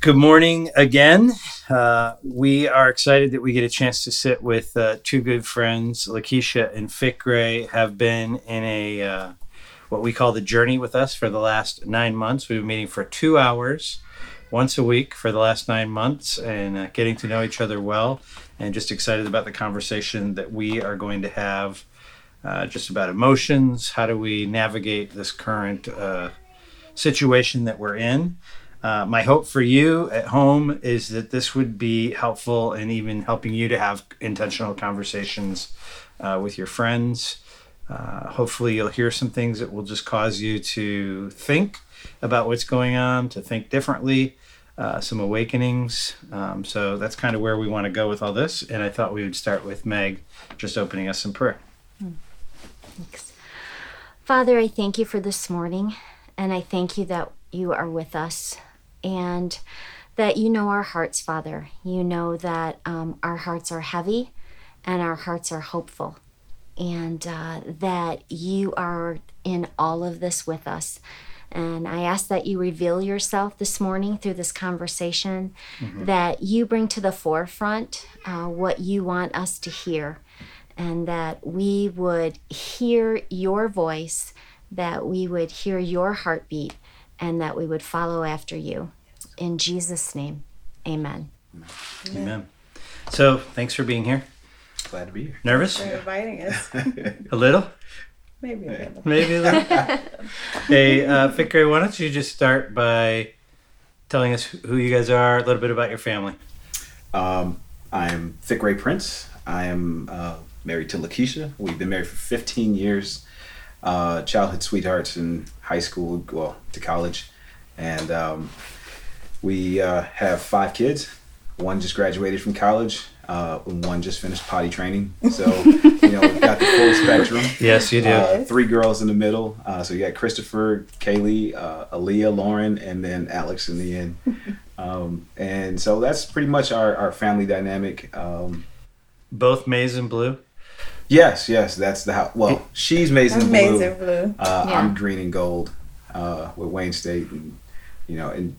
Good morning again. Uh, we are excited that we get a chance to sit with uh, two good friends. LaKeisha and Fikre have been in a uh, what we call the journey with us for the last nine months. We've been meeting for two hours once a week for the last nine months and uh, getting to know each other well. And just excited about the conversation that we are going to have uh, just about emotions. How do we navigate this current uh, situation that we're in? Uh, my hope for you at home is that this would be helpful in even helping you to have intentional conversations uh, with your friends. Uh, hopefully, you'll hear some things that will just cause you to think about what's going on, to think differently, uh, some awakenings. Um, so that's kind of where we want to go with all this. And I thought we would start with Meg just opening us in prayer. Thanks. Father, I thank you for this morning, and I thank you that you are with us and that you know our hearts, Father. You know that um, our hearts are heavy and our hearts are hopeful, and uh, that you are in all of this with us. And I ask that you reveal yourself this morning through this conversation, mm-hmm. that you bring to the forefront uh, what you want us to hear, and that we would hear your voice, that we would hear your heartbeat, and that we would follow after you. In Jesus' name, amen. Amen. amen. So, thanks for being here. Glad to be here. Nervous? For inviting us. a little? Maybe a little. Maybe a little. hey, uh, Fikre, why don't you just start by telling us who you guys are, a little bit about your family. Um, I'm Fikre Prince. I am uh, married to LaKeisha. We've been married for 15 years. Uh, childhood sweethearts in high school, well, to college. And um, we uh, have five kids. One just graduated from college. Uh, one just finished potty training. So, you know, we've got the full spectrum. Yes, you do. Uh, three girls in the middle. Uh, so you got Christopher, Kaylee, uh, Aaliyah, Lauren, and then Alex in the end. Um, and so that's pretty much our, our family dynamic. Um, Both maize and blue? Yes, yes. That's the how. Well, she's maize and blue. Maize and blue. Uh, yeah. I'm green and gold uh, with Wayne State. And, you know, and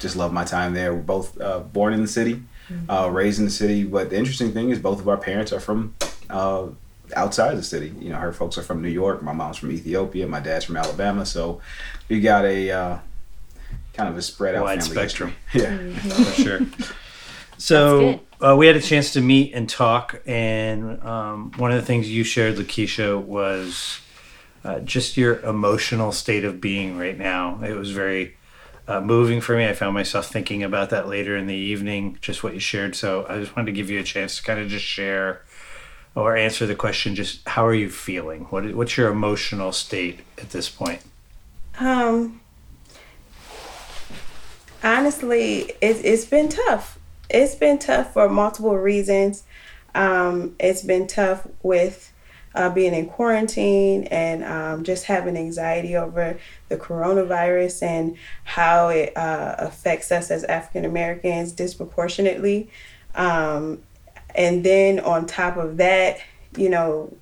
just love my time there. We're both born in the city mm-hmm. uh, raised in the city. But the interesting thing is, both of our parents are from uh, outside the city. You know, her folks are from New York. My mom's from Ethiopia. My dad's from Alabama. So we got a uh, kind of a spread out wide spectrum. History. Yeah, mm-hmm. for sure. So uh, we had a chance to meet and talk, and um, one of the things you shared, LaKeisha, was uh, just your emotional state of being right now. It was very uh, moving for me. I found myself thinking about that later in the evening, just what you shared. So I just wanted to give you a chance to kind of just share or answer the question just how are you feeling? What what's your emotional state at this point? Um honestly, it's it's been tough. It's been tough for multiple reasons. Um, it's been tough with uh, being in quarantine and um, just having anxiety over the coronavirus and how it uh, affects us as African Americans disproportionately. Um, and then on top of that, you know,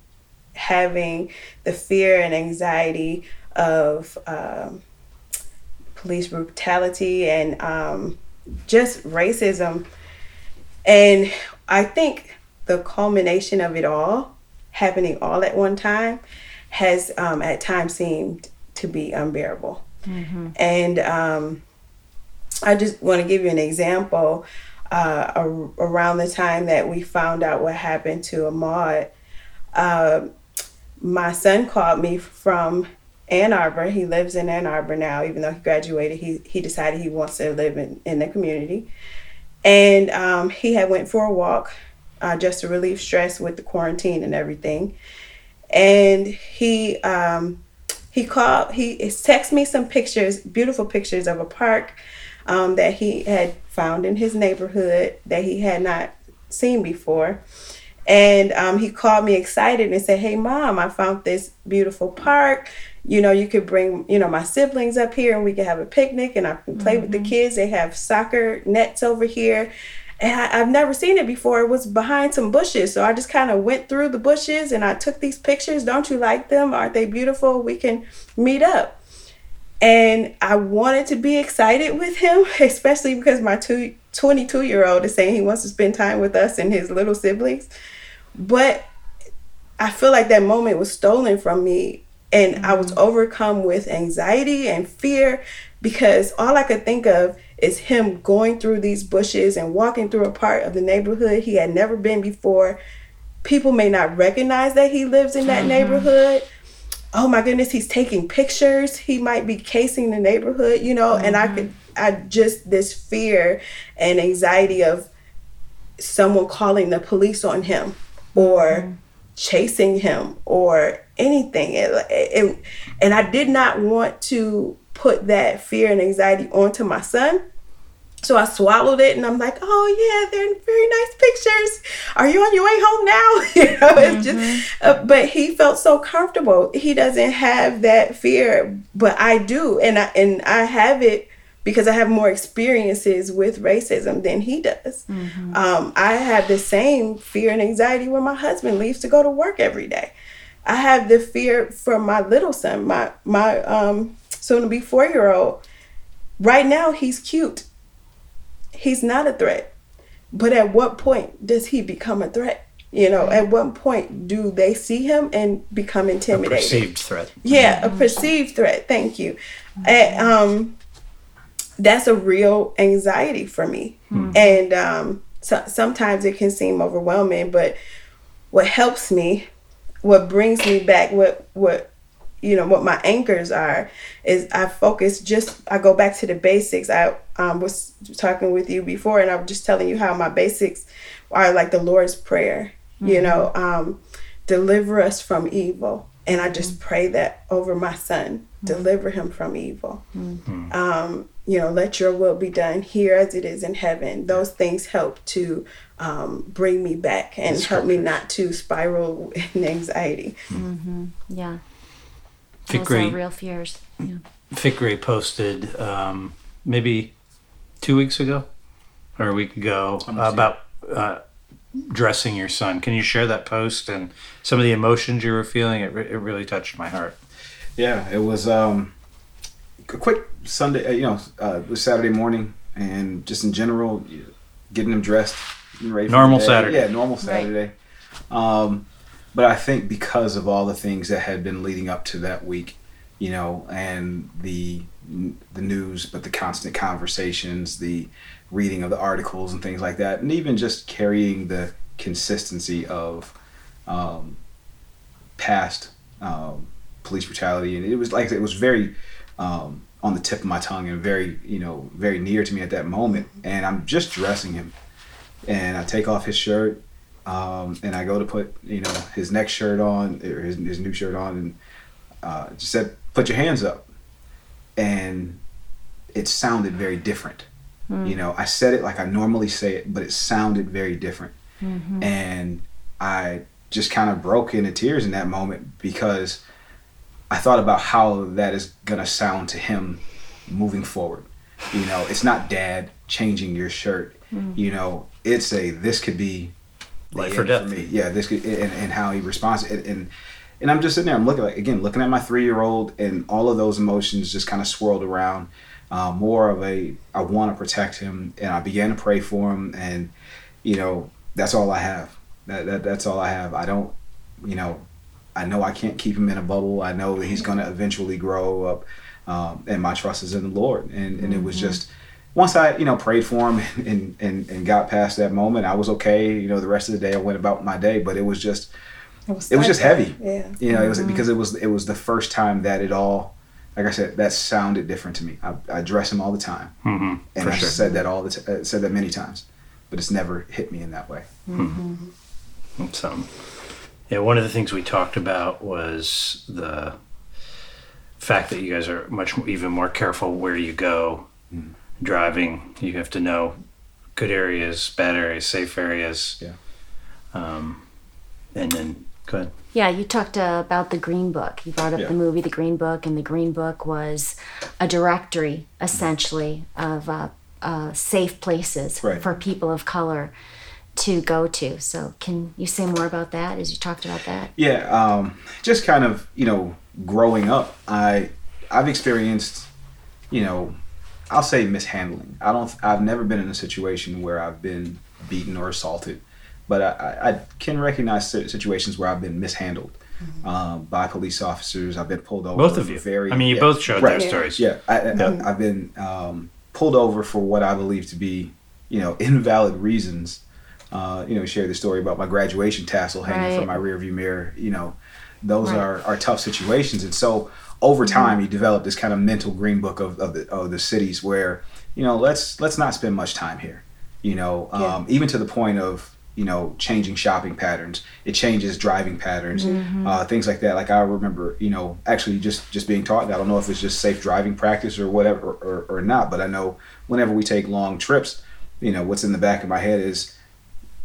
having the fear and anxiety of um, police brutality and um, just racism. And I think the culmination of it all happening all at one time has um, at times seemed to be unbearable. Mm-hmm. And um, I just want to give you an example. Uh, around the time that we found out what happened to Ahmaud, uh, my son called me from Ann Arbor. He lives in Ann Arbor now, even though he graduated. He he decided he wants to live in, in the community, and um, he had went for a walk uh, just to relieve stress with the quarantine and everything. And he um, he called he texted me some pictures, beautiful pictures of a park um, that he had found in his neighborhood that he had not seen before. And um, he called me excited and said, "Hey, mom, I found this beautiful park. You know, you could bring you know my siblings up here and we could have a picnic and I can play mm-hmm. with the mm-hmm. kids. They have soccer nets over here." And I, have never seen it before. It was behind some bushes. So I just kind of went through the bushes and I took these pictures. Don't you like them? Aren't they beautiful? We can meet up. And I wanted to be excited with him, especially because my two, 22 year old is saying he wants to spend time with us and his little siblings. But I feel like that moment was stolen from me and mm-hmm. I was overcome with anxiety and fear because all I could think of is him going through these bushes and walking through a part of the neighborhood he had never been before. People may not recognize that he lives in that mm-hmm. neighborhood. Oh my goodness, he's taking pictures. He might be casing the neighborhood, you know, mm-hmm. and I mm-hmm. could I just this fear and anxiety of someone calling the police on him or mm-hmm. chasing him or anything. It, it, and I did not want to put that fear and anxiety onto my son. So I swallowed it and I'm like, oh yeah, they're very nice pictures. Are you on your way home now? you know, it's mm-hmm. just, uh, but he felt so comfortable. He doesn't have that fear, but I do. And I, and I have it because I have more experiences with racism than he does. Mm-hmm. Um, I have the same fear and anxiety when my husband leaves to go to work every day. I have the fear for my little son, my, my, um, soon to be four year old. Right now, he's cute. He's not a threat. But at what point does he become a threat? You know, at what point do they see him and become intimidated? A perceived threat. Yeah, a perceived threat. Thank you. And, um, that's a real anxiety for me. Mm-hmm. And um, so, sometimes it can seem overwhelming, but what helps me, what brings me back, what what you know what my anchors are is i focus just i go back to the basics i um, was talking with you before and i'm just telling you how my basics are like the lord's prayer mm-hmm. you know um, deliver us from evil and i just mm-hmm. pray that over my son mm-hmm. deliver him from evil mm-hmm. um, you know let your will be done here as it is in heaven those things help to um, bring me back and help me not to spiral in anxiety mm-hmm. Yeah Fikre, Those are real fears. Yeah. Fikre posted um, maybe two weeks ago or a week ago about uh, dressing your son. Can you share that post and some of the emotions you were feeling? It, re- it really touched my heart. Yeah, it was um, a quick Sunday, uh, you know, uh, it was Saturday morning and just in general, getting him dressed. normal Saturday. Yeah, normal Saturday. Right. Um, but I think because of all the things that had been leading up to that week, you know, and the the news, but the constant conversations, the reading of the articles and things like that, and even just carrying the consistency of um, past um, police brutality, and it was like it was very um, on the tip of my tongue and very you know very near to me at that moment. And I'm just dressing him, and I take off his shirt um, and I go to put you know his next shirt on or his, his new shirt on, and uh, just said, "Put your hands up," and it sounded very different. Mm. You know, I said it like I normally say it, but it sounded very different, mm-hmm. and I just kind of broke into tears in that moment because I thought about how that is gonna sound to him moving forward. You know, it's not dad changing your shirt. Mm. You know, it's a this could be life or death. For me. Yeah, this could, and, and how he responds and, and and I'm just sitting there. I'm looking like again, looking at my three year old, and all of those emotions just kind of swirled around. Uh, more of a I want to protect him, and I began to pray for him, and you know that's all I have. That, that that's all I have. I don't, you know, I know I can't keep him in a bubble. I know that he's going to eventually grow up, um, and my trust is in the Lord. And and it was mm-hmm. just once I, you know, prayed for him and, and, and got past that moment, I was okay. You know, the rest of the day I went about my day, but it was just, it was, it was just heavy. Yeah. You know, mm-hmm. it was because it was, it was the first time that it all, like I said, that sounded different to me. I, I dress him all the time. Mm-hmm. And I sure. said that all the t- uh, said that many times, but it's never hit me in that way. Mm-hmm. So, um, yeah, one of the things we talked about was the fact that you guys are much even more careful where you go driving, you have to know good areas, bad areas, safe areas. Yeah. Um, and then go ahead. Yeah, you talked uh, about the Green Book. You brought up yeah. the movie The Green Book, and the Green Book was a directory, essentially, of uh, uh, safe places right. for people of color to go to. So, can you say more about that as you talked about that? Yeah, um, just kind of you know, growing up, I I've experienced you know, I'll say mishandling. I don't. I've never been in a situation where I've been beaten or assaulted, but I, I, I can recognize situations where I've been mishandled. Um, by police officers, I've been pulled over. Both of you. Very. I mean, you yeah, both showed right. their stories. Yeah, I, I, I've been um, pulled over for what I believe to be, you know, invalid reasons. Uh, you know, share the story about my graduation tassel hanging Right. from my rearview mirror. You know, those Right. are, are tough situations, and so over time, you develop this kind of mental green book of, of the of the cities where you know let's let's not spend much time here. You know, um, Yeah. even to the point of you know changing shopping patterns. It changes driving patterns, uh, things like that. Like I remember, you know, actually just just being taught. I don't know if it's just safe driving practice or whatever or, or, or not, but I know whenever we take long trips, you know, what's in the back of my head is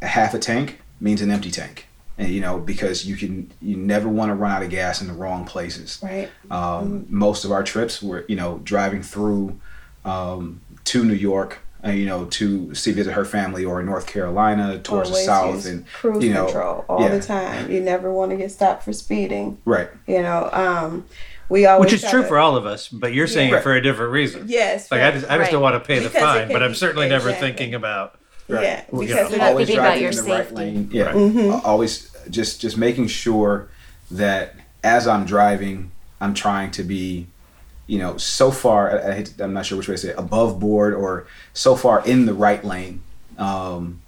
a half a tank means an empty tank. And you know, because you can, you never want to run out of gas in the wrong places. Right. Um, Most of our trips were, you know, driving through um, to New York, uh, you know, to see visit her family, or North Carolina towards the south, use and cruise you know, control all yeah. the time. You never want to get stopped for speeding. right, You know, um, we always Which is true to- for all of us, but you're saying Yeah. it for a different reason. Yes. Like I just, I just Right. don't want to pay the Because it fine, but I'm certainly never exactly. thinking about. Yeah, Well, because you know, it- You have to always think about driving your in the right safety. lane. Yeah, Mm-hmm. Uh, always just just making sure that as I'm driving, I'm trying to be, you know, so far. I, I hate to- I'm not sure which way to say it, above board or so far in the right lane um,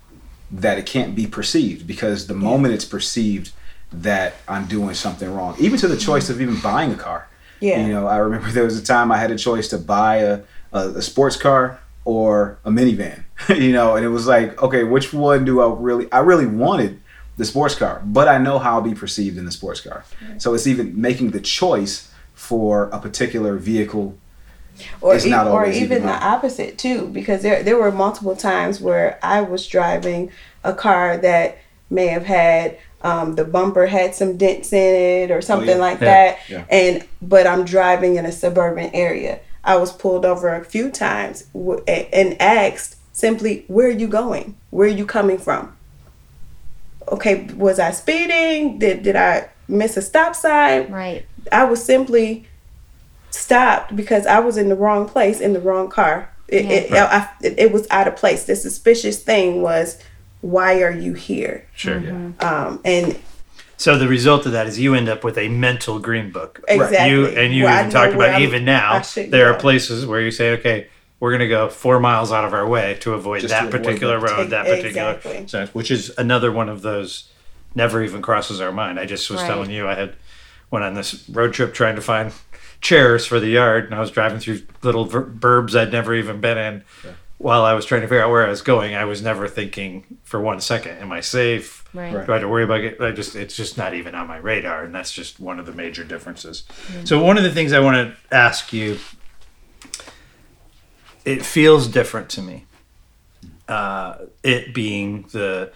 that it can't be perceived because the moment it's perceived that I'm doing something wrong, even to the choice of even buying a car. Yeah. You know, I remember there was a time I had a choice to buy a, a, a sports car or a minivan. you know, and it was like, okay, which one do I really? I really wanted the sports car, but I know how I'll be perceived in the sports car. So it's even making the choice for a particular vehicle. or, It's e- not or always even even the right. opposite too because there there were multiple times where I was driving a car that may have had um, the bumper had some dents in it or something Oh, yeah. like Yeah. that Yeah. and but I'm driving in a suburban area I was pulled over a few times w- a- and asked simply where are you going where are you coming from okay was I speeding did did I miss a stop sign Right. I was simply stopped because I was in the wrong place in the wrong car. It, it, I, it, it was out of place. The suspicious thing was, why are you here? Sure. Um, and So the result of that is you end up with a mental green book. exactly. You and you Well, even talked about I'm- even now I should there are places where you say, okay, we're going to go four miles out of our way to avoid Just that to particular that. road, that particular, Exactly. sense, which is another one of those never even crosses our mind. I just was Right. telling you I had went on this road trip trying to find chairs for the yard, and I was driving through little ver- burbs I'd never even been in. While I was trying to figure out where I was going, I was never thinking for one second, "Am I safe? Right. Right. Do I have to worry about it? I just it's just not even on my radar, and that's just one of the major differences. Mm. So one of the things I want to ask you, it feels different to me. Uh, it being the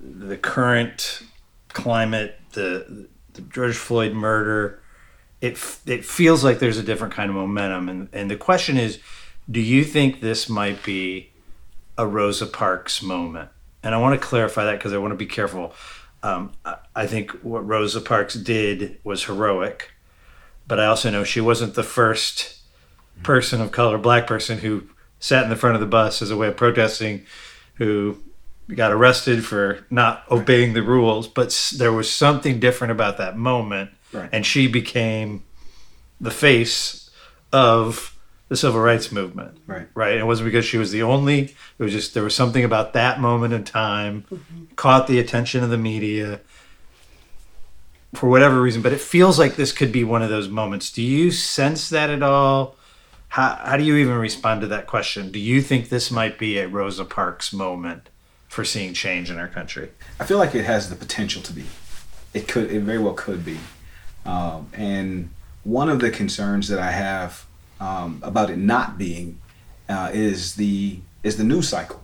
the current climate, the the George Floyd murder, it it feels like there's a different kind of momentum, and and the question is, do you think this might be a Rosa Parks moment? And I want to clarify that because I want to be careful. Um, I, I think what Rosa Parks did was heroic, but I also know she wasn't the first person of color, black person, who sat in the front of the bus as a way of protesting, who got arrested for not obeying the rules. But there was something different about that moment, Right. and she became the face of the civil rights movement Right. right? It wasn't because she was the only. It was just there was something about that moment in time mm-hmm. caught the attention of the media for whatever reason. But it feels like this could be one of those moments. Do you sense that at all? How how do you even respond to that question? Do you think this might be a Rosa Parks moment for seeing change in our country? I feel like it has the potential to be. It could. It very well could be. Um, and one of the concerns that I have um, about it not being uh, is the is the news cycle,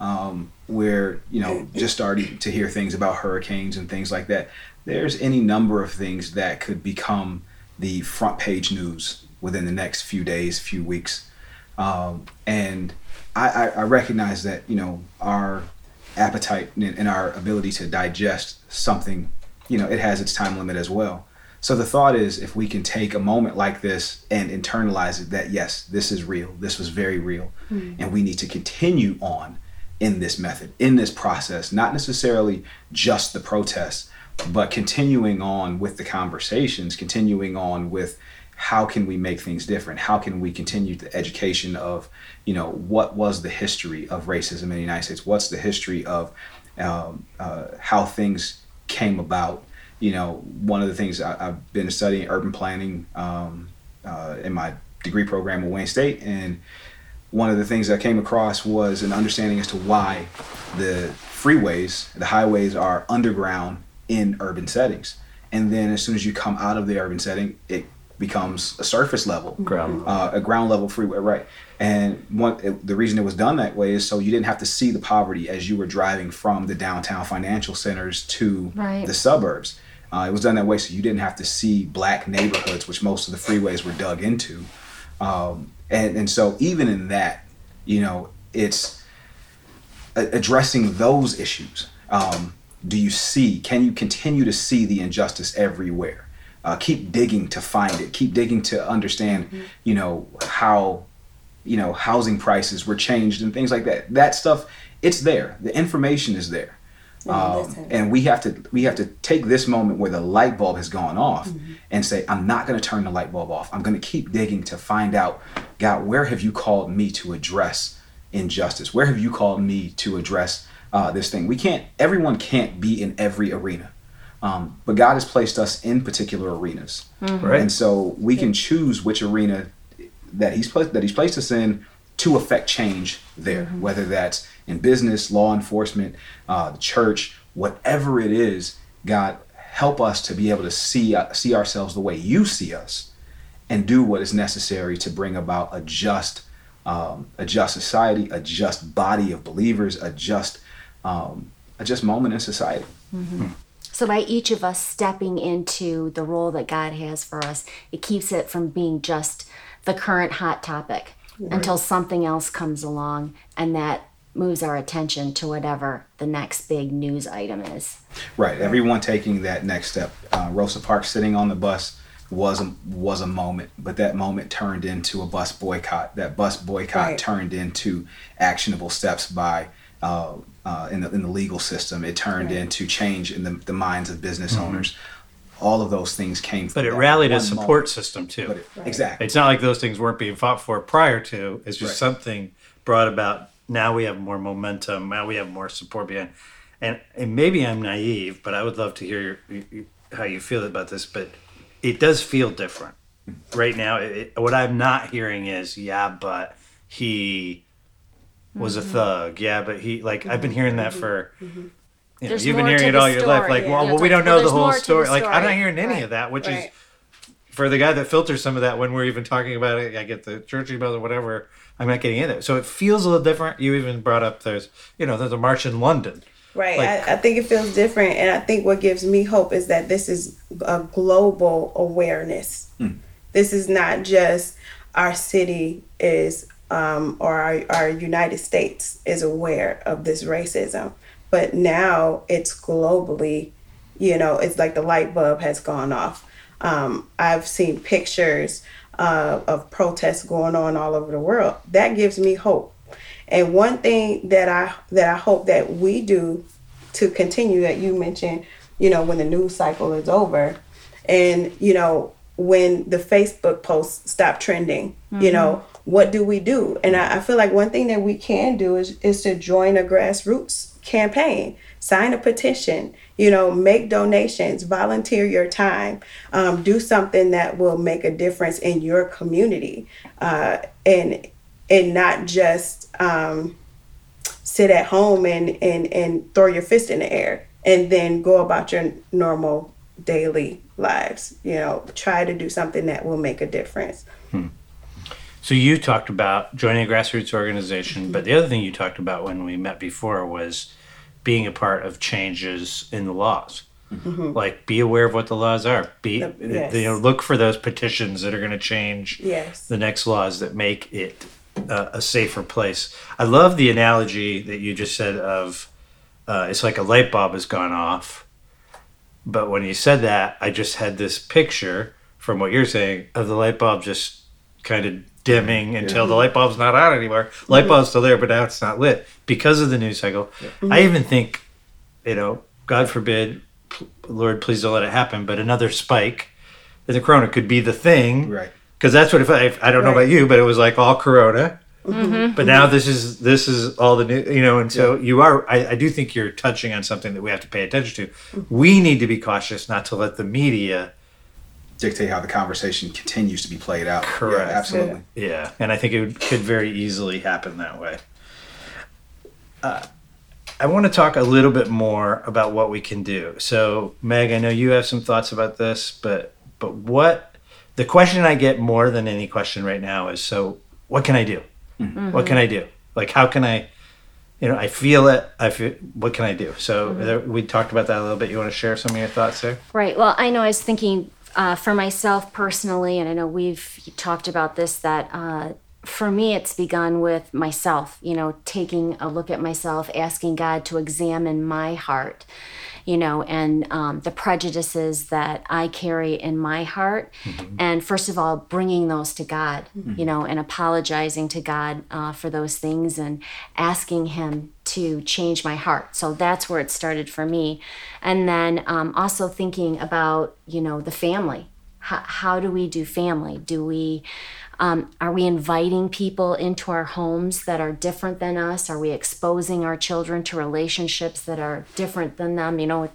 um, where you know just starting to hear things about hurricanes and things like that. There's any number of things that could become the front page news within the next few days, few weeks, um, and I, I, I recognize that you know our appetite and, and our ability to digest something, you know, it has its time limit as well. So the thought is if we can take a moment like this and internalize it that yes, this is real. This was very real. And we need to continue on in this method, in this process, not necessarily just the protests, but continuing on with the conversations, continuing on with how can we make things different? How can we continue the education of, you know, what was the history of racism in the United States? What's the history of um, uh, how things came about? You know, one of the things I, I've been studying urban planning um, uh, in my degree program at Wayne State, and one of the things I came across was an understanding as to why the freeways, the highways are underground in urban settings. And then as soon as you come out of the urban setting, it becomes a surface level, Ground. uh, a ground level freeway, right? And one, it, the reason it was done that way is so you didn't have to see the poverty as you were driving from the downtown financial centers to Right. the suburbs. Uh, it was done that way so you didn't have to see black neighborhoods, which most of the freeways were dug into. Um, and, and so even in that, you know, it's a- addressing those issues. Um, do you see? Can you continue to see the injustice everywhere? Uh, keep digging to find it. Keep digging to understand. You know how, you know, housing prices were changed and things like that. That stuff, it's there. The information is there. Um, and we have to we have to take this moment where the light bulb has gone off and say i'm not going to turn the light bulb off i'm going to keep digging to find out god where have you called me to address injustice where have you called me to address uh, this thing we can't everyone can't be in every arena um, but god has placed us in particular arenas Right. and so we can choose which arena that he's placed that he's placed us in to affect change there, whether that's in business, law enforcement, uh, the church, whatever it is. God, help us to be able to see uh, see ourselves the way you see us, and do what is necessary to bring about a just um, a just society, a just body of believers, a just um, a just moment in society. So, by each of us stepping into the role that God has for us, it keeps it from being just the current hot topic until something else comes along and that moves our attention to whatever the next big news item is. Right. Everyone taking that next step. Uh, Rosa Parks sitting on the bus was a, was a moment, but that moment turned into a bus boycott. That bus boycott Right. turned into actionable steps by uh, uh, in the in the legal system. It turned into change in the, the minds of business owners. All of those things came. From But it rallied a support moment. system too. But it, Exactly. It's not like those things weren't being fought for prior to. It's just Right. something brought about. Now we have more momentum. Now we have more support behind. And, and maybe I'm naive, but I would love to hear your, you- how you feel about this. But it does feel different right now. It, it- what I'm not hearing is, yeah, but he was a mm-hmm. thug. Yeah, but he like I've been mm-hmm. hearing that mm-hmm. for. you know, you've been hearing it all your life. Like, well, well, we don't know well, the whole the story. Like, I'm not hearing any Right, of that, which is for the guy that filters some of that when we're even talking about it, I get the church emails or whatever. I'm not getting into it. So it feels a little different. You even brought up there's, you know, there's a march in London. Right. Like- I, I think it feels different. And I think what gives me hope is that this is a global awareness. Hmm. This is not just our city is um, or our, our United States is aware of this racism. But now it's globally, you know, it's like the light bulb has gone off. Um, I've seen pictures uh, of protests going on all over the world. That gives me hope. And one thing that I that I hope that we do to continue that you mentioned, you know, when the news cycle is over, and you know when the Facebook posts stop trending, you know, what do we do? And I, I feel like one thing that we can do is is to join a grassroots campaign, sign a petition, you know, make donations, volunteer your time, um, do something that will make a difference in your community, uh, and and not just um, sit at home and, and and throw your fist in the air and then go about your normal daily lives. You know, try to do something that will make a difference. So you talked about joining a grassroots organization, but the other thing you talked about when we met before was being a part of changes in the laws. Like, be aware of what the laws are. Be The- yes. you know, look for those petitions that are going to change Yes. the next laws that make it uh, a safer place. I love the analogy that you just said of uh, it's like a light bulb has gone off, But when you said that, I just had this picture from what you're saying of the light bulb just kind of dimming until the light bulb's not on anymore. Light bulb's still there, but now it's not lit because of the news cycle. I even think, you know, God forbid, p- Lord, please don't let it happen, but another spike in the corona could be the thing. Right. Because that's what if I, I don't know about you, but it was like all corona. Mm-hmm. But now this is this is all the new, you know, and so you are. I, I do think you're touching on something that we have to pay attention to. Mm-hmm. We need to be cautious not to let the media Dictate how the conversation continues to be played out. Correct. Yeah, absolutely. Yeah, and I think it would, could very easily happen that way. Uh, I want to talk a little bit more about what we can do. So, Meg, I know you have some thoughts about this, but but what the question I get more than any question right now is so what can I do? What can I do? Like how can I you know, I feel it. I feel. What can I do? So there, we talked about that a little bit. You want to share some of your thoughts there? Right. Well, I know I was thinking uh, for myself personally, and I know we've talked about this, that uh, for me, it's begun with myself, you know, taking a look at myself, asking God to examine my heart, you know, and um, the prejudices that I carry in my heart. And first of all, bringing those to God, you know, and apologizing to God uh, for those things and asking Him to change my heart. So that's where it started for me. And then um, also thinking about, you know, the family. How, how do we do family? Do we, um, are we inviting people into our homes that are different than us? Are we exposing our children to relationships that are different than them? You know,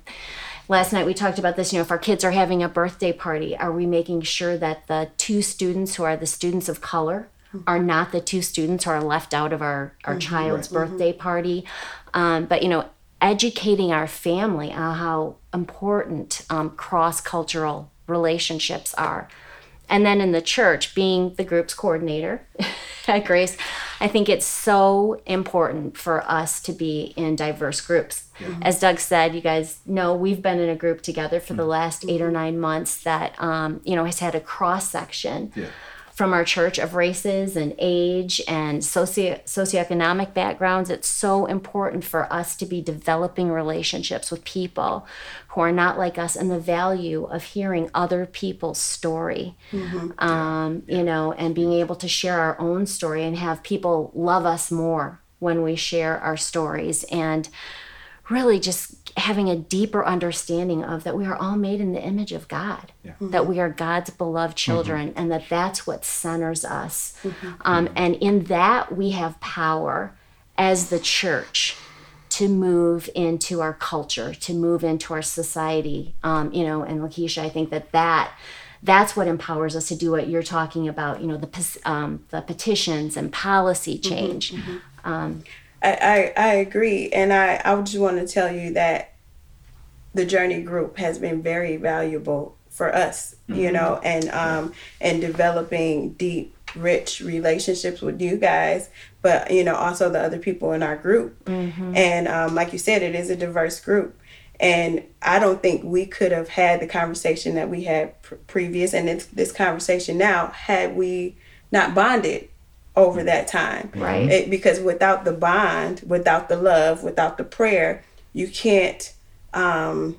last night we talked about this. You know, if our kids are having a birthday party, are we making sure that the two students who are the students of color are not the two students who are left out of our, our child's birthday party? Um, but, you know, educating our family on how important um, cross cultural relationships are. And then in the church, being the group's coordinator at Grace, I think it's so important for us to be in diverse groups. As Doug said, you guys know we've been in a group together for the last eight or nine months that um, you know has had a cross section Yeah. From our church of races and age and socio socioeconomic backgrounds. It's so important for us to be developing relationships with people who are not like us and the value of hearing other people's story. Um, you know, and being able to share our own story and have people love us more when we share our stories and really just having a deeper understanding of that we are all made in the image of God, that we are God's beloved children, and that that's what centers us. Um, and in that, we have power as the church to move into our culture, to move into our society. Um, you know, and LaKeisha, I think that that that's what empowers us to do what you're talking about. You know, the um, the petitions and policy change. I, I, I agree. And I, I just want to tell you that the Journey Group has been very valuable for us, you know, and um and developing deep, rich relationships with you guys, but you know, also the other people in our group. And um, like you said, it is a diverse group. And I don't think we could have had the conversation that we had pr- previous and it's, this conversation now had we not bonded over that time Right. it, because without the bond without the love without the prayer you can't um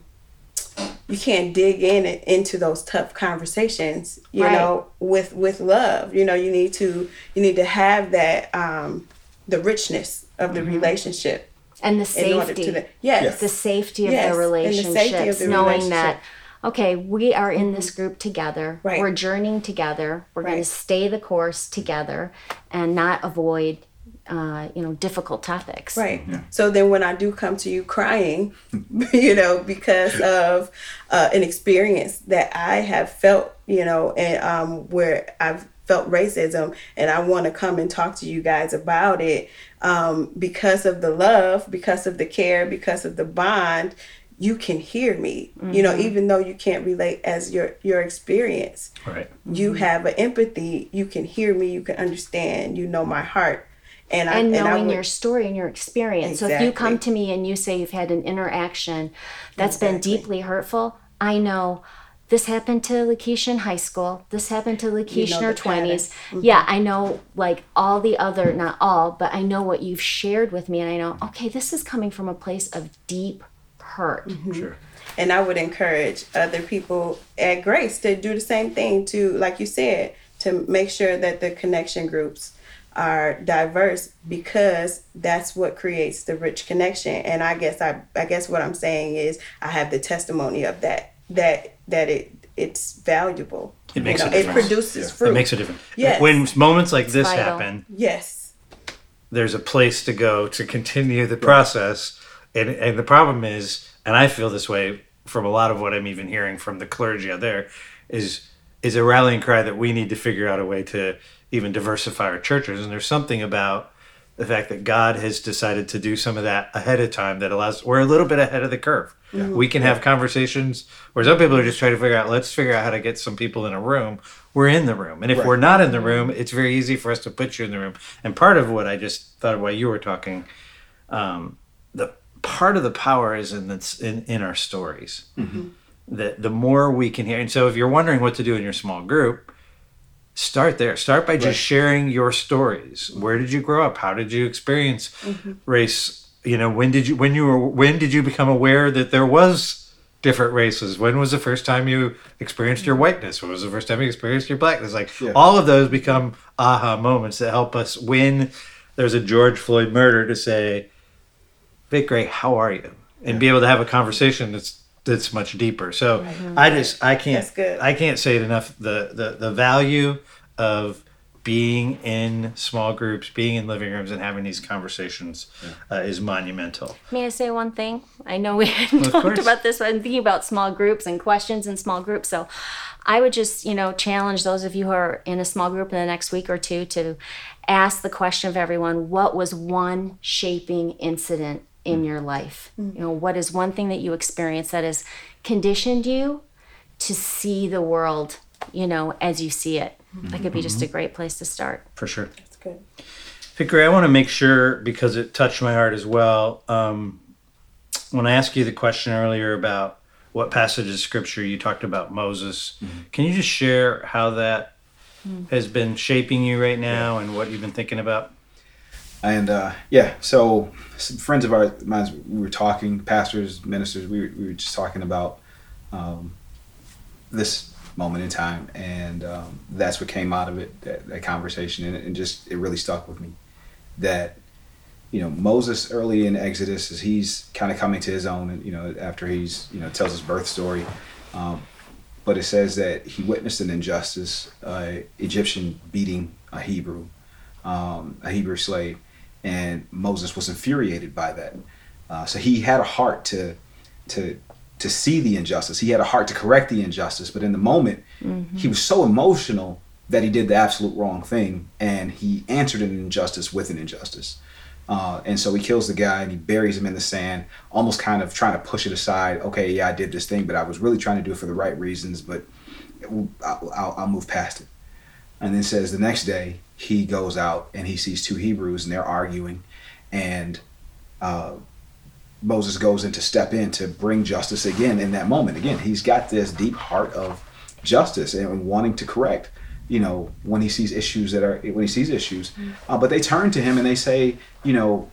you can't dig in it- into those tough conversations you Right. know with with love you know you need to you need to have that um the richness of the relationship and the in order safety. to the yes the safety of Yes, the and the safety of the knowing relationship. that okay, we are in this group together. Right. We're journeying together. We're going to stay the course together and not avoid, uh, you know, difficult topics. Right. So then when I do come to you crying, you know, because of uh, an experience that I have felt, you know, and um, where I've felt racism and I want to come and talk to you guys about it um, because of the love, because of the care, because of the bond, you can hear me, you know, mm-hmm. even though you can't relate as your, your experience Right. you mm-hmm. have an empathy you can hear me you can understand you know my heart and I And and knowing would- your story and your experience. So if you come to me and you say you've had an interaction that's been deeply hurtful, I know this happened to LaKeisha in high school. This happened to LaKeisha in her the pattern. 20s. Mm-hmm. Yeah, I know like all the other, not all, but I know what you've shared with me. And I know, okay, this is coming from a place of deep hurt. Mm-hmm. Sure. And I would encourage other people at Grace to do the same thing to, like you said, to make sure that the connection groups are diverse because that's what creates the rich connection. And I guess I I guess what I'm saying is I have the testimony of that that that it it's valuable. It makes you a know, it produces Yeah. fruit. It makes a difference. Yes. When moments like this vital. happen, yes. there's a place to go to continue the process. And, and the problem is, and I feel this way from a lot of what I'm even hearing from the clergy out there, is is a rallying cry that we need to figure out a way to even diversify our churches. And there's something about the fact that God has decided to do some of that ahead of time that allows we're a little bit ahead of the curve. We can have conversations where some people are just trying to figure out let's figure out how to get some people in a room. We're in the room. And if Right. we're not in the room, it's very easy for us to put you in the room. And part of what I just thought of while you were talking, um, the part of the power is in this in, in our stories. Mm-hmm. That the more we can hear, and so if you're wondering what to do in your small group, start there. Start by just Right. sharing your stories. Where did you grow up? How did you experience mm-hmm. race? You know, when did you when you were when did you become aware that there was different races? When was the first time you experienced your mm-hmm. whiteness? When was the first time you experienced your blackness? Like Yeah. all of those become aha moments that help us when there's a George Floyd murder to say, Fikre, how are you? And be able to have a conversation that's that's much deeper. So I just I can't I can't say it enough. The, the the value of being in small groups, being in living rooms, and having these conversations uh, is monumental. May I say one thing? I know we hadn't talked course. about this, but I'm thinking about small groups and questions in small groups. So I would just, you know, challenge those of you who are in a small group in the next week or two to ask the question of everyone what was one shaping incident in mm. your life? Mm. You know, what is one thing that you experience that has conditioned you to see the world, you know, as you see it? That could be mm-hmm. just a great place to start. For sure. That's good. Fikre, I want to make sure because it touched my heart as well. Um, when I asked you the question earlier about what passage of scripture you talked about Moses, mm-hmm. can you just share how that mm. has been shaping you right now and what you've been thinking about? And uh, yeah, so some friends of ours, we were talking, pastors, ministers, we were, we were just talking about um, this moment in time, and um, that's what came out of it, that, that conversation, and, and just it really stuck with me. That you know Moses early in Exodus, as he's kind of coming to his own, and you know after he's you know tells his birth story, um, but it says that he witnessed an injustice, uh, Egyptian beating a Hebrew, um, a Hebrew slave, and Moses was infuriated by that. Uh, so he had a heart to to to see the injustice. He had a heart to correct the injustice, but in the moment, he was so emotional that he did the absolute wrong thing, and he answered an injustice with an injustice. Uh, and so he kills the guy and he buries him in the sand, almost kind of trying to push it aside. Okay, yeah, I did this thing, but I was really trying to do it for the right reasons, but I'll, I'll, I'll move past it. And then says the next day he goes out and he sees two Hebrews and they're arguing, and uh, Moses goes in to step in to bring justice again in that moment. Again, he's got this deep heart of justice and wanting to correct. You know, when he sees issues that are when he sees issues, uh, but they turn to him and they say, you know,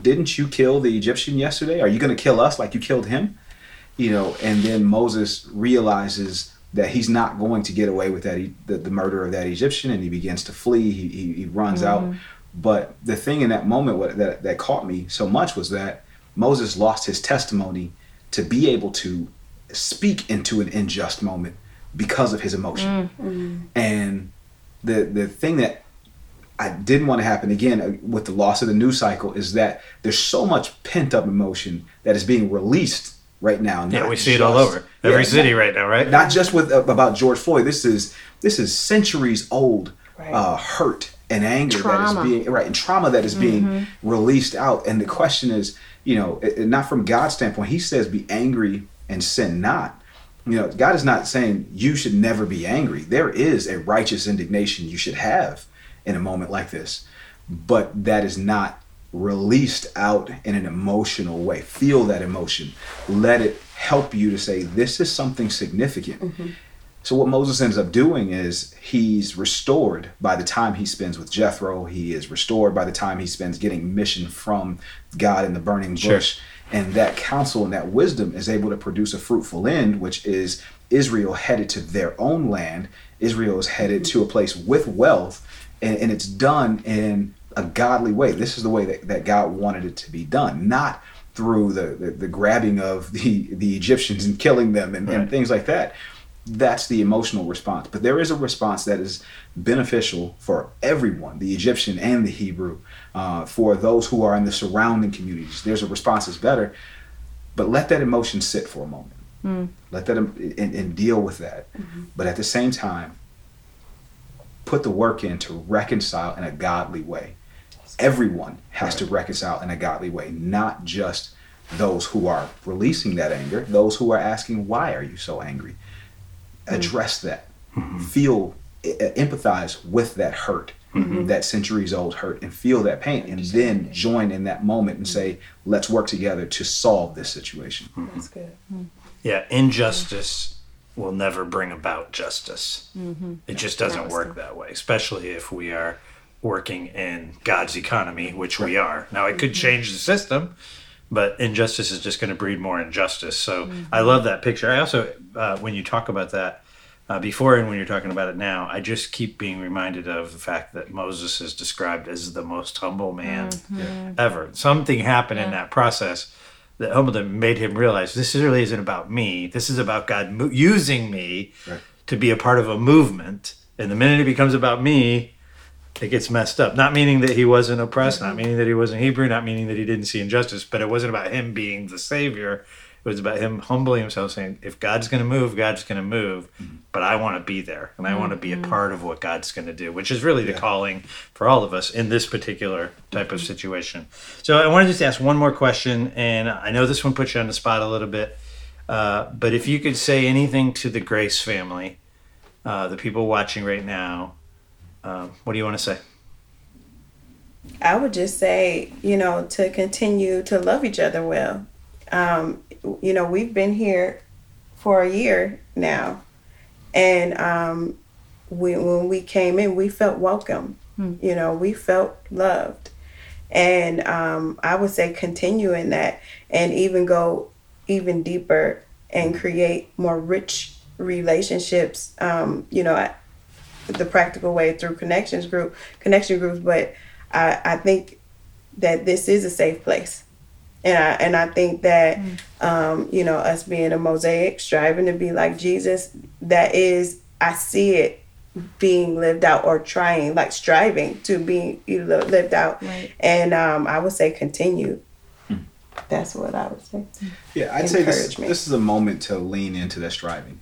didn't you kill the Egyptian yesterday? Are you going to kill us like you killed him? You know, and then Moses realizes that he's not going to get away with that E, the, the murder of that Egyptian, and he begins to flee. He, he, he runs out. Mm-hmm. But the thing in that moment what, that that caught me so much was that Moses lost his testimony to be able to speak into an unjust moment because of his emotion. Mm. Mm-hmm. And the the thing that I didn't want to happen again uh, with the loss of the news cycle is that there's so much pent up emotion that is being released right now. Yeah, we see it all over every Yeah, city not- right now, right? Not just with uh, about George Floyd. This is this is centuries old Right. uh, hurt and anger Trauma. that is being right and trauma that is being released out. And the question is, you know, it- it- not from God's standpoint. He says, "Be angry and sin not." You know, God is not saying you should never be angry. There is a righteous indignation you should have in a moment like this, but that is not released out in an emotional way. Feel that emotion. Let it help you to say, this is something significant. Mm-hmm. So what Moses ends up doing is he's restored by the time he spends with Jethro. He is restored by the time he spends getting mission from God in the burning Sure. bush. And that counsel and that wisdom is able to produce a fruitful end, which is Israel headed to their own land. Israel is headed mm-hmm. to a place with wealth, and, and it's done in a godly way. This is the way that, that God wanted it to be done, not through the, the, the grabbing of the, the Egyptians and killing them and, Right. and things like that. That's the emotional response. But there is a response that is beneficial for everyone, the Egyptian and the Hebrew, uh, for those who are in the surrounding communities. There's a response that's better, but let that emotion sit for a moment. Let that em- and, and deal with that. But at the same time, put the work in to reconcile in a godly way. Everyone has to reconcile in a godly way, not just those who are releasing that anger, those who are asking, Why are you so angry? Mm-hmm. Address that. Mm-hmm. Feel, e- empathize with that hurt, mm-hmm. that centuries old hurt, and feel that pain, and then join in that moment and say, Let's work together to solve this situation. That's good. Yeah, injustice will never bring about justice. It just doesn't work that way, especially if we are working in God's economy, which we are. Now, it could change the system, but injustice is just going to breed more injustice. So I love that picture. I also, uh, when you talk about that uh, before and when you're talking about it now, I just keep being reminded of the fact that Moses is described as the most humble man ever. Something happened in that process that humbled him made him realize this really isn't about me. This is about God mo- using me Right. to be a part of a movement. And the minute it becomes about me, it gets messed up. Not meaning that he wasn't oppressed, not meaning that he wasn't Hebrew, not meaning that he didn't see injustice, but it wasn't about him being the savior. It was about him humbling himself, saying, if God's going to move, God's going to move, but I want to be there and I want to be a part of what God's going to do, which is really the calling for all of us in this particular type of situation. So I want to just ask one more question, and I know this one puts you on the spot a little bit, uh, but if you could say anything to the Grace family, uh, the people watching right now, um, what do you want to say? I would just say, you know, to continue to love each other well. Um, you know, we've been here for a year now, and um, we, when we came in, we felt welcome. You know, we felt loved, and um, I would say continue in that, and even go even deeper and create more rich relationships. Um, you know, I- the practical way through connections group, connection groups, but I, I think that this is a safe place. And I and I think that um, you know, us being a mosaic, striving to be like Jesus, that is I see it being lived out or trying, like striving to be lived out. Right. And um, I would say continue. That's what I would say. Yeah, I'd say this, Encouragement. this is a moment to lean into that striving,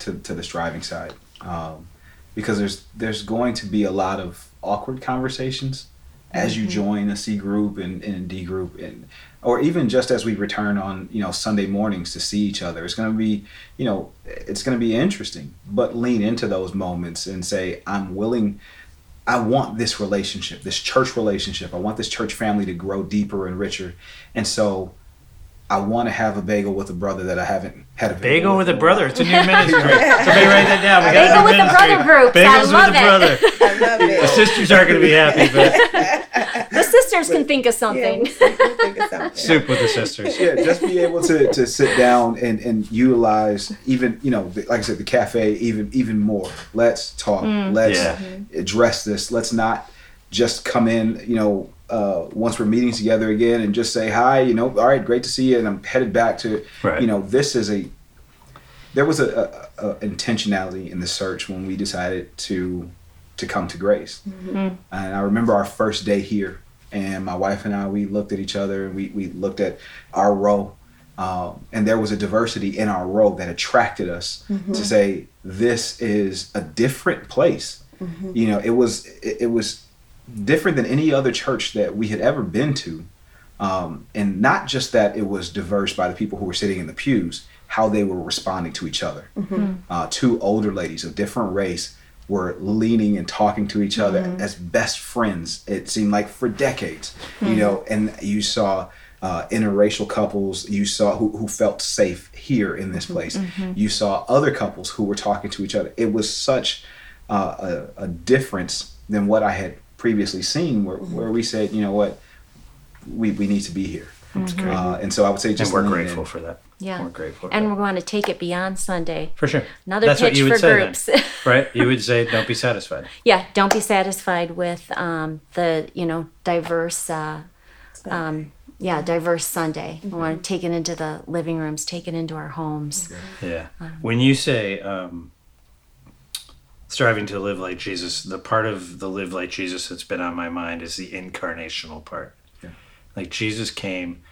to, to the striving side, um, because there's there's going to be a lot of awkward conversations as you mm-hmm. join a C group and, and a D group, and or even just as we return on you know Sunday mornings to see each other. It's going to be you know it's going to be interesting, but lean into those moments and say I'm willing. I want this relationship, this church relationship. I want this church family to grow deeper and richer. And so I want to have a bagel with a brother that I haven't had a Bagel with a brother. It's a new ministry. Somebody write that down. We got Bagel a new with the ministry. brother groups. I love with the it. brother. I love The sisters aren't going to be happy, but The sisters can think of Yeah, something. we think- think of something. soup with the sisters. yeah, just be able to, to sit down and, and utilize even you know the, like I said the cafe even even more. Let's talk. Mm. Let's Yeah. Mm-hmm. address this. Let's not just come in you know uh, once we're meeting together again and just say hi. You know, all right, great to see you, and I'm headed back to Right. you know this is a there was a, a, a intentionality in the search when we decided to to come to grace and i remember our first day here and my wife and i we looked at each other and we, we looked at our row um, and there was a diversity in our row that attracted us to say this is a different place you know it was it, it was different than any other church that we had ever been to. Um, and not just that it was diverse by the people who were sitting in the pews how they were responding to each other. Uh, two older ladies of different race were leaning and talking to each other as best friends it seemed like for decades. You know and you saw uh, interracial couples you saw who, who felt safe here in this place. You saw other couples who were talking to each other. It was such uh, a, a difference than what i had previously seen where, where we said you know what we, we need to be here uh, and so i would say just and we're grateful in. for that. Yeah. We're grateful. And for, we're going to take it beyond Sunday. for sure. Another That's what pitch you would for say then, groups. right? You would say, "Don't be satisfied." yeah, don't be satisfied with um, the you know diverse. Uh, um, yeah, diverse Sunday. We want to take it into the living rooms, take it into our homes. Yeah. When you say um, striving to live like Jesus, the part of the live like Jesus that's been on my mind is the incarnational part. Yeah. Like Jesus came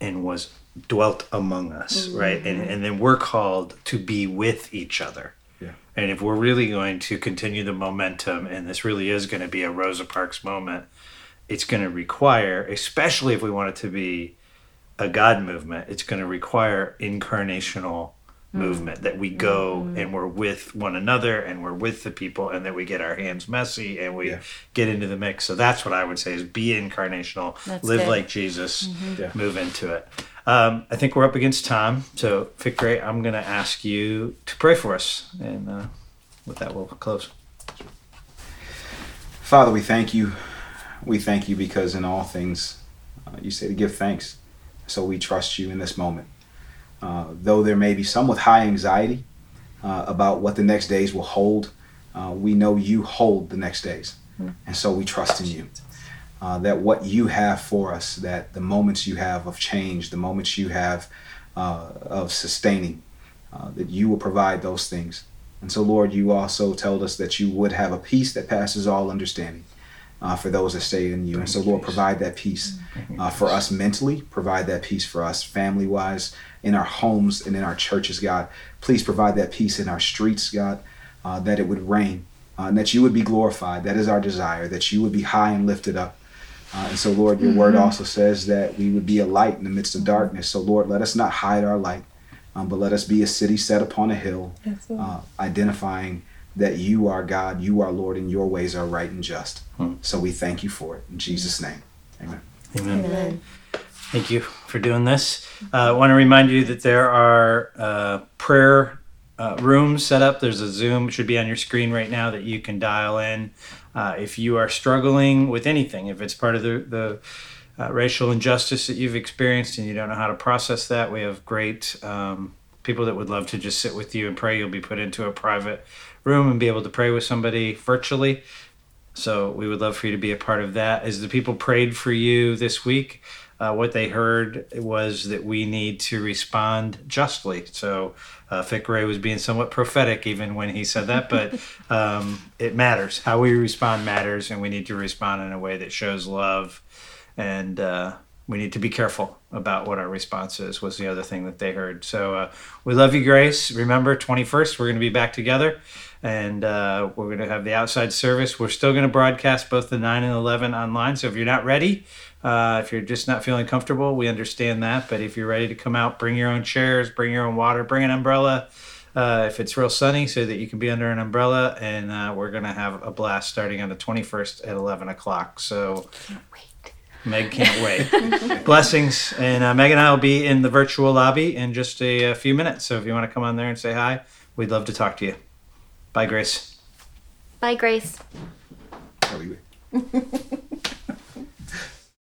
and was dwelt among us, mm-hmm. right? And and then we're called to be with each other. Yeah. And if we're really going to continue the momentum, and this really is going to be a Rosa Parks moment, it's going to require, especially if we want it to be a God movement, it's going to require incarnational movement that we go and we're with one another and we're with the people and that we get our hands messy and we Yeah. get into the mix. So that's what I would say is be incarnational, That's live good. like Jesus, Yeah. move into it. Um, I think we're up against time. So, Victory, I'm going to ask you to pray for us. And uh, with that, we'll close. Father, we thank you. We thank you because in all things, uh, you say to give thanks. So we trust you in this moment. Uh, though there may be some with high anxiety uh, about what the next days will hold, uh, we know you hold the next days. And so we trust in you. Uh, that what you have for us, that the moments you have of change, the moments you have uh, of sustaining, uh, that you will provide those things. And so, Lord, you also told us that you would have a peace that passes all understanding uh, for those that stay in you. And so, Lord, provide that peace uh, for us mentally, provide that peace for us family wise, in our homes and in our churches, God. Please provide that peace in our streets, God, uh, that it would reign, uh, and that you would be glorified. That is our desire, that you would be high and lifted up. Uh, and so, Lord, your word also says that we would be a light in the midst of darkness. So, Lord, let us not hide our light, um, but let us be a city set upon a hill, uh, identifying that you are God, you are Lord, and your ways are right and just. Hmm. So we thank you for it. In Jesus' name, amen. Amen. Amen. Thank you for doing this. Uh, I want to remind you that there are uh, prayer uh, rooms set up. There's a Zoom, should be on your screen right now, that you can dial in. Uh, if you are struggling with anything, if it's part of the, the uh, racial injustice that you've experienced and you don't know how to process that, we have great um, people that would love to just sit with you and pray. You'll be put into a private room and be able to pray with somebody virtually. So we would love for you to be a part of that. As the people prayed for you this week, uh, what they heard was that we need to respond justly. So uh, Fikre was being somewhat prophetic even when he said that, but um, it matters. How we respond matters, and we need to respond in a way that shows love. And uh, we need to be careful about what our response is, was the other thing that they heard. So uh, we love you, Grace. Remember, 21st, we're going to be back together and uh, we're going to have the outside service. We're still going to broadcast both the 9 and 11 online. So if you're not ready, uh, if you're just not feeling comfortable, we understand that. But if you're ready to come out, bring your own chairs, bring your own water, bring an umbrella. Uh, if it's real sunny, so that you can be under an umbrella, and uh, we're gonna have a blast starting on the 21st at 11 o'clock. So. Meg can't wait. Blessings, and uh, Meg and I will be in the virtual lobby in just a, a few minutes. So if you want to come on there and say hi, we'd love to talk to you. Bye, Grace. Bye, Grace. Are we-